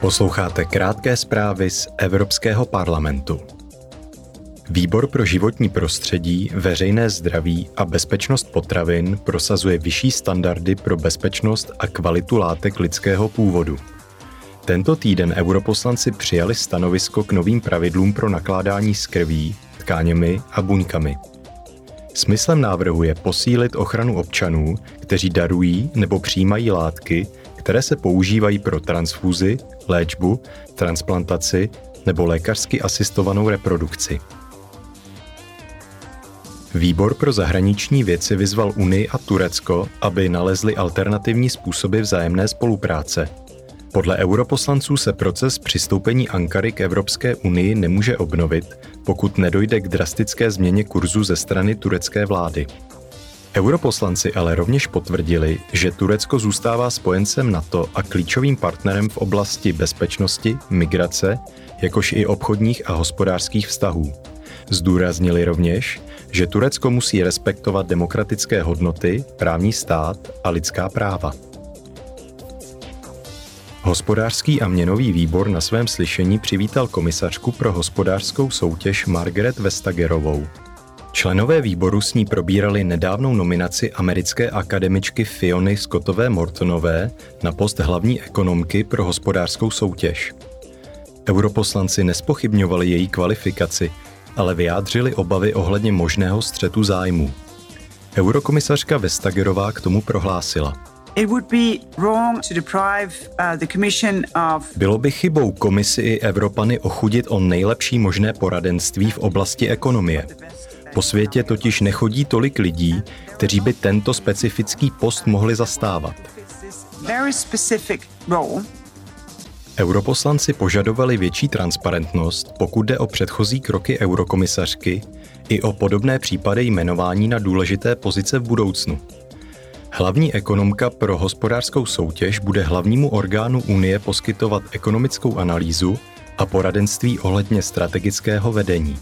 Posloucháte krátké zprávy z Evropského parlamentu. Výbor pro životní prostředí, veřejné zdraví a bezpečnost potravin prosazuje vyšší standardy pro bezpečnost a kvalitu látek lidského původu. Tento týden europoslanci přijali stanovisko k novým pravidlům pro nakládání s krví, tkáněmi a buňkami. Smyslem návrhu je posílit ochranu občanů, kteří darují nebo přijímají látky, které se používají pro transfúzi, léčbu, transplantaci nebo lékařsky asistovanou reprodukci. Výbor pro zahraniční věci vyzval Unii a Turecko, aby nalezli alternativní způsoby vzájemné spolupráce. Podle europoslanců se proces přistoupení Ankary k Evropské unii nemůže obnovit, pokud nedojde k drastické změně kurzu ze strany turecké vlády. Europoslanci ale rovněž potvrdili, že Turecko zůstává spojencem NATO a klíčovým partnerem v oblasti bezpečnosti, migrace, jakož i obchodních a hospodářských vztahů. Zdůraznili rovněž, že Turecko musí respektovat demokratické hodnoty, právní stát a lidská práva. Hospodářský a měnový výbor na svém slyšení přivítal komisařku pro hospodářskou soutěž Margaret Vestagerovou. Členové výboru s ní probírali nedávnou nominaci americké akademičky Fiony Scottové Mortonové na post hlavní ekonomky pro hospodářskou soutěž. Europoslanci nespochybňovali její kvalifikaci, ale vyjádřili obavy ohledně možného střetu zájmů. Eurokomisařka Vestagerová k tomu prohlásila. Bylo by chybou komisi i Evropany ochudit o nejlepší možné poradenství v oblasti ekonomie. Po světě totiž nechodí tolik lidí, kteří by tento specifický post mohli zastávat. Europoslanci požadovali větší transparentnost, pokud jde o předchozí kroky eurokomisařky i o podobné případy jmenování na důležité pozice v budoucnu. Hlavní ekonomka pro hospodářskou soutěž bude hlavnímu orgánu Unie poskytovat ekonomickou analýzu a poradenství ohledně strategického vedení.